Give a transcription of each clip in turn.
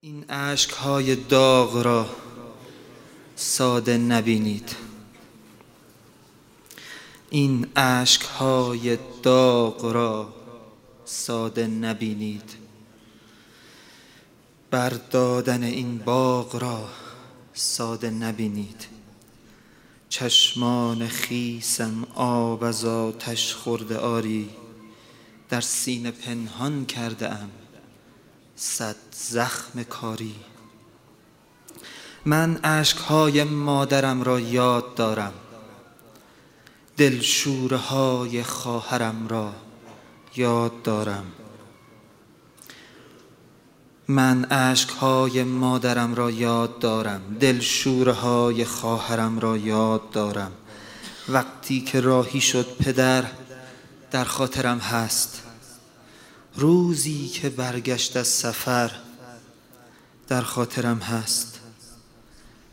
این اشک های داغ را ساده نبینید. این اشک های داغ را ساده نبینید. بردادن این باغ را ساده نبینید. چشمان خیسم آب از آتش خورده آری. در سینه پنهان کرده ام صد زخم کاری. من اشکهای مادرم را یاد دارم. دلشورهای خواهرم را یاد دارم. من اشکهای مادرم را یاد دارم. دلشورهای خواهرم را یاد دارم. وقتی که راهی شد پدر در خاطرم هست. روزی که برگشت از سفر در خاطرم هست.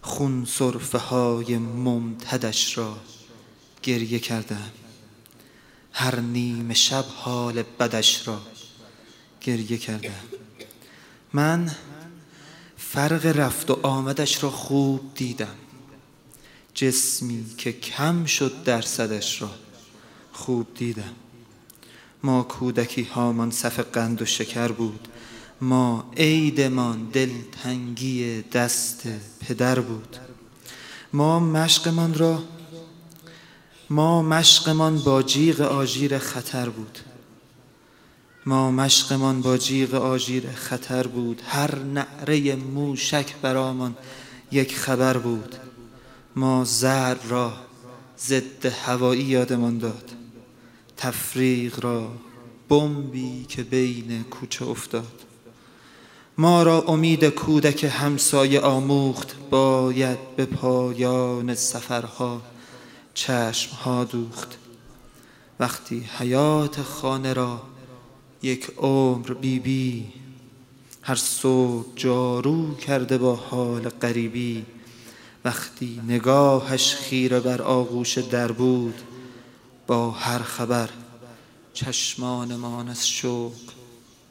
خون صرفه های ممتدش را گریه کردم. هر نیمه شب حال بدش را گریه کردم. من فرق رفت و آمدش را خوب دیدم. جسمی که کم شد درصدش را خوب دیدم. ما کودکی هامان صف قند و شکر بود. ما عیدمان دلتنگی دست پدر بود. ما مشقمان را ما مشقمان با جیغ آژیر خطر بود. ما مشقمان با جیغ آژیر خطر بود. هر نعره موشک برامان یک خبر بود. ما زر را ضد هوایی یادمان داد. تفریق را بمبی که بین کوچه افتاد. ما را امید کودک همسایه آموخت باید به پایان سفرها چشمها دوخت. وقتی حیات خانه را یک عمر بیبی بی هر صبح جارو کرده با حال غریبی. وقتی نگاهش خیره بر آغوش در بود با هر خبر چشمانمان از شوق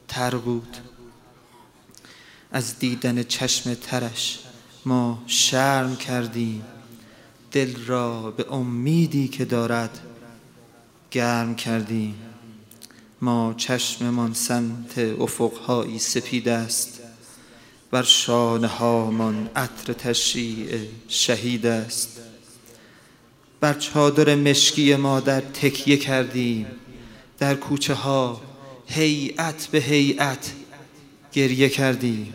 تر بود. از دیدن چشم ترش ما شرم کردیم. دل را به امیدی که دارد گرم کردیم. ما چشممان سمت افقهایی سپید است. بر شانه هامان عطر تشریع شهید است. بر چادر مشکی مادر تکیه کردیم. در کوچه ها هیئت به هیئت گریه کردیم.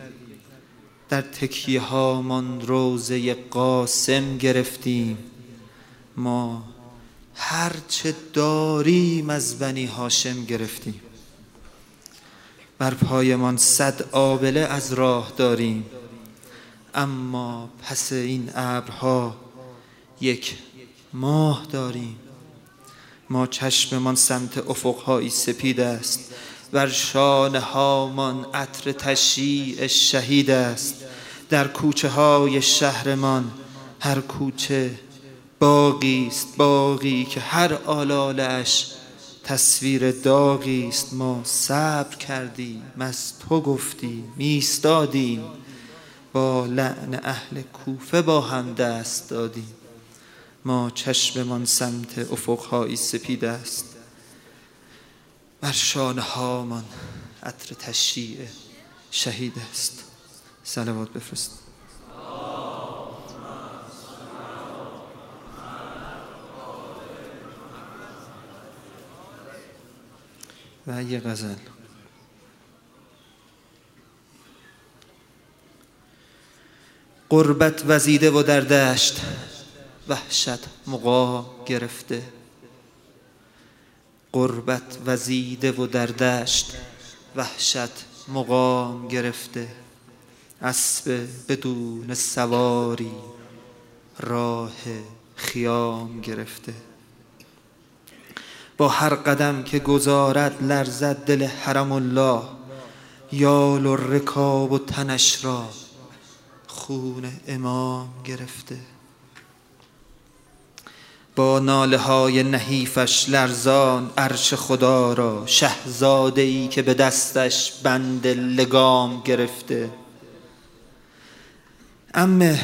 در تکیه ها من روزه قاسم گرفتیم. ما هرچه داریم از بنی هاشم گرفتیم. بر پایمان صد آبله از راه داریم. اما پس این ابرها یک ماه داریم. ما چشممان سمت افقهایی سپید است بر شانه هامان عطر تشیع شهید است. در کوچه های شهرمان هر کوچه باقی است باقی که هر آلالش تصویر داغی است. ما صبر کردیم از تو گفتی میستادیم با لعن اهل کوفه با هم دست دادیم. ما چشممان سمت افقهایی سپید است. بر شانه عطر تشیع شهید است. سلوات بفرست. و یه غزل. قربت وزیده و در دشت وحشت مقا گرفته. قربت وزیده و در دشت وحشت مقام گرفته. اسب بدون سواری راه خیام گرفته. با هر قدم که گذارد لرزد دل حرم الله. یال و رکاب و تنش را خون امام گرفته. با ناله های نحیفش لرزان عرش خدا را شهزاده ای که به دستش بند لگام گرفته. امه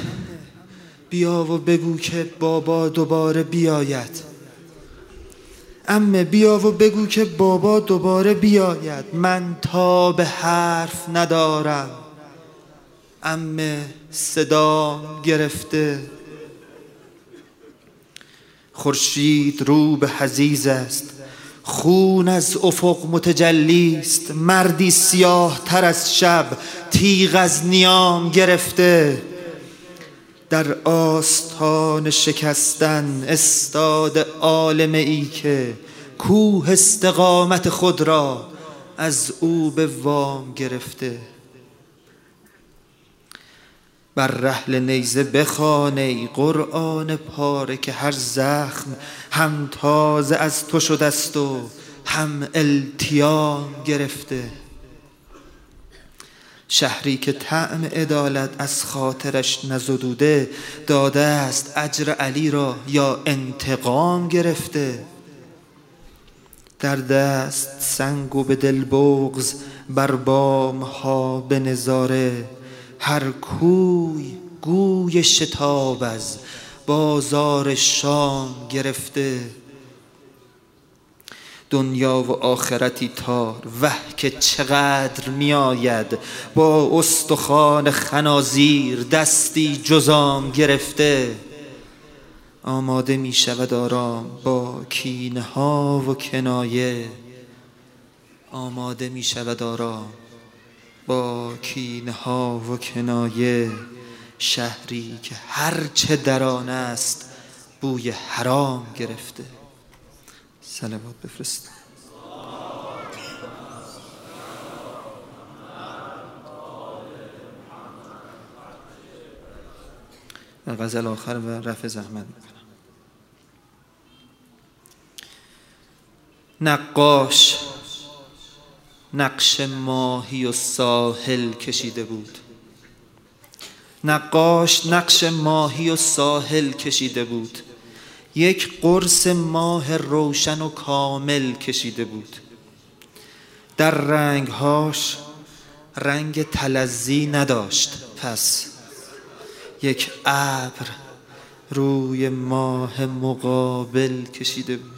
بیا و بگو که بابا دوباره بیاید. امه بیا و بگو که بابا دوباره بیاید. من تا به حرف ندارم. امه صدا گرفته. خورشید رو به حزیز است. خون از افق متجلی است. مردی سیاه تر از شب تیغ از نیام گرفته. در آستان شکستن استاد عالم ای که کوه استقامت خود را از او به وام گرفته. بر رحل نیزه بخانه قرآن پاره که هر زخم هم تازه از تو شده است و هم التیام گرفته. شهری که طعم عدالت از خاطرش نزدوده داده است اجر علی را یا انتقام گرفته. در دست سنگ و به دل بغز بر بام ها به نظاره هر کوی گوی شتاب از بازار شام گرفته. دنیا و آخرتی تار وه که چقدر میآید. با استخوان خنازیر دستی جزام گرفته. آماده می شود آرام با کینه ها و کنایه. آماده می شود آرام با کینه ها و کنایه شهری که هرچه در آن است بوی حرام گرفته. سلوات بفرست غزل آخر و رفع زحمت می‌کنم. نقاش نقش ماهی و ساحل کشیده بود. نقاش نقش ماهی و ساحل کشیده بود. یک قرص ماه روشن و کامل کشیده بود. در رنگهاش رنگ تلزی نداشت. پس یک ابر روی ماه مقابل کشیده بود.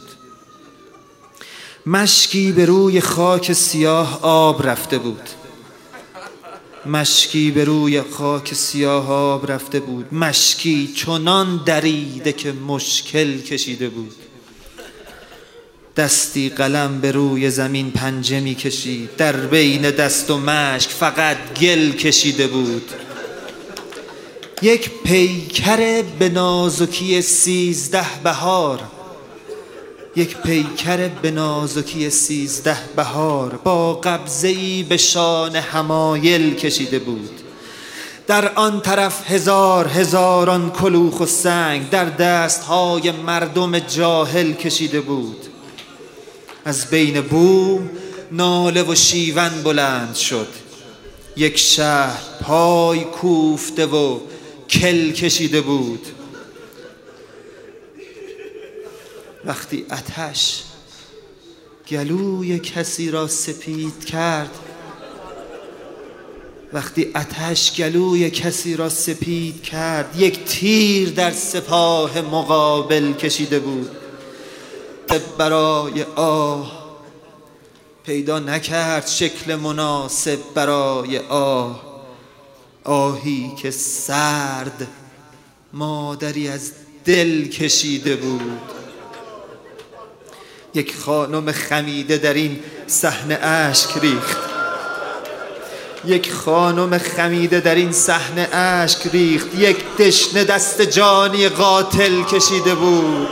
مشکی به روی خاک سیاه آب رفته بود. مشکی به روی خاک سیاه آب رفته بود. مشکی چنان دریده که مشکل کشیده بود. دستی قلم به روی زمین پنجه می کشید. در بین دست و مشک فقط گل کشیده بود. یک پیکر به نازکی سیزده بهار یک پیکر به نازکی سیزده بهار با قبضه ای به شان همایل کشیده بود. در آن طرف هزار هزاران کلوخ و سنگ در دست های مردم جاهل کشیده بود. از بین بوم ناله و شیون بلند شد. یک شهر پای کوفته و کل کشیده بود. وقتی اتش گلوی کسی را سپید کرد وقتی اتش گلوی کسی را سپید کرد یک تیر در سپاه مقابل کشیده بود. برای آه پیدا نکرد شکل مناسب برای آه. آهی که سرد مادری از دل کشیده بود. یک خانم خمیده در این صحنه اشک ریخت. یک خانم خمیده در این صحنه اشک ریخت. یک دشنه دست جانی قاتل کشیده بود.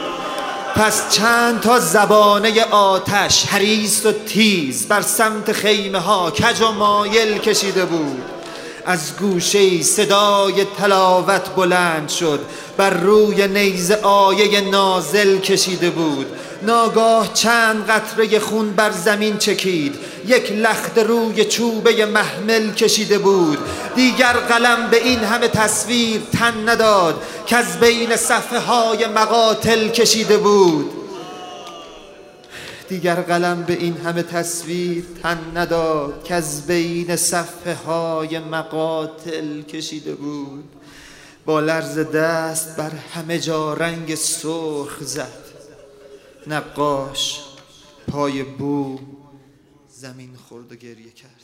پس چند تا زبانه آتش حریص و تیز بر سمت خیمه ها کج و مایل کشیده بود. از گوشه صدای تلاوت بلند شد. بر روی نیز آیه نازل کشیده بود. ناگاه چند قطره خون بر زمین چکید. یک لخت روی چوبه محمل کشیده بود. دیگر قلم به این همه تصویر تن نداد که از بین صفحه های مقاتل کشیده بود. دیگر قلم به این همه تصویر تن نداد که از بین صفحه های مقاتل کشیده بود. با لرز دست بر همه جا رنگ سرخ زد. نقاش پای بو زمین خورد و گریه کرد.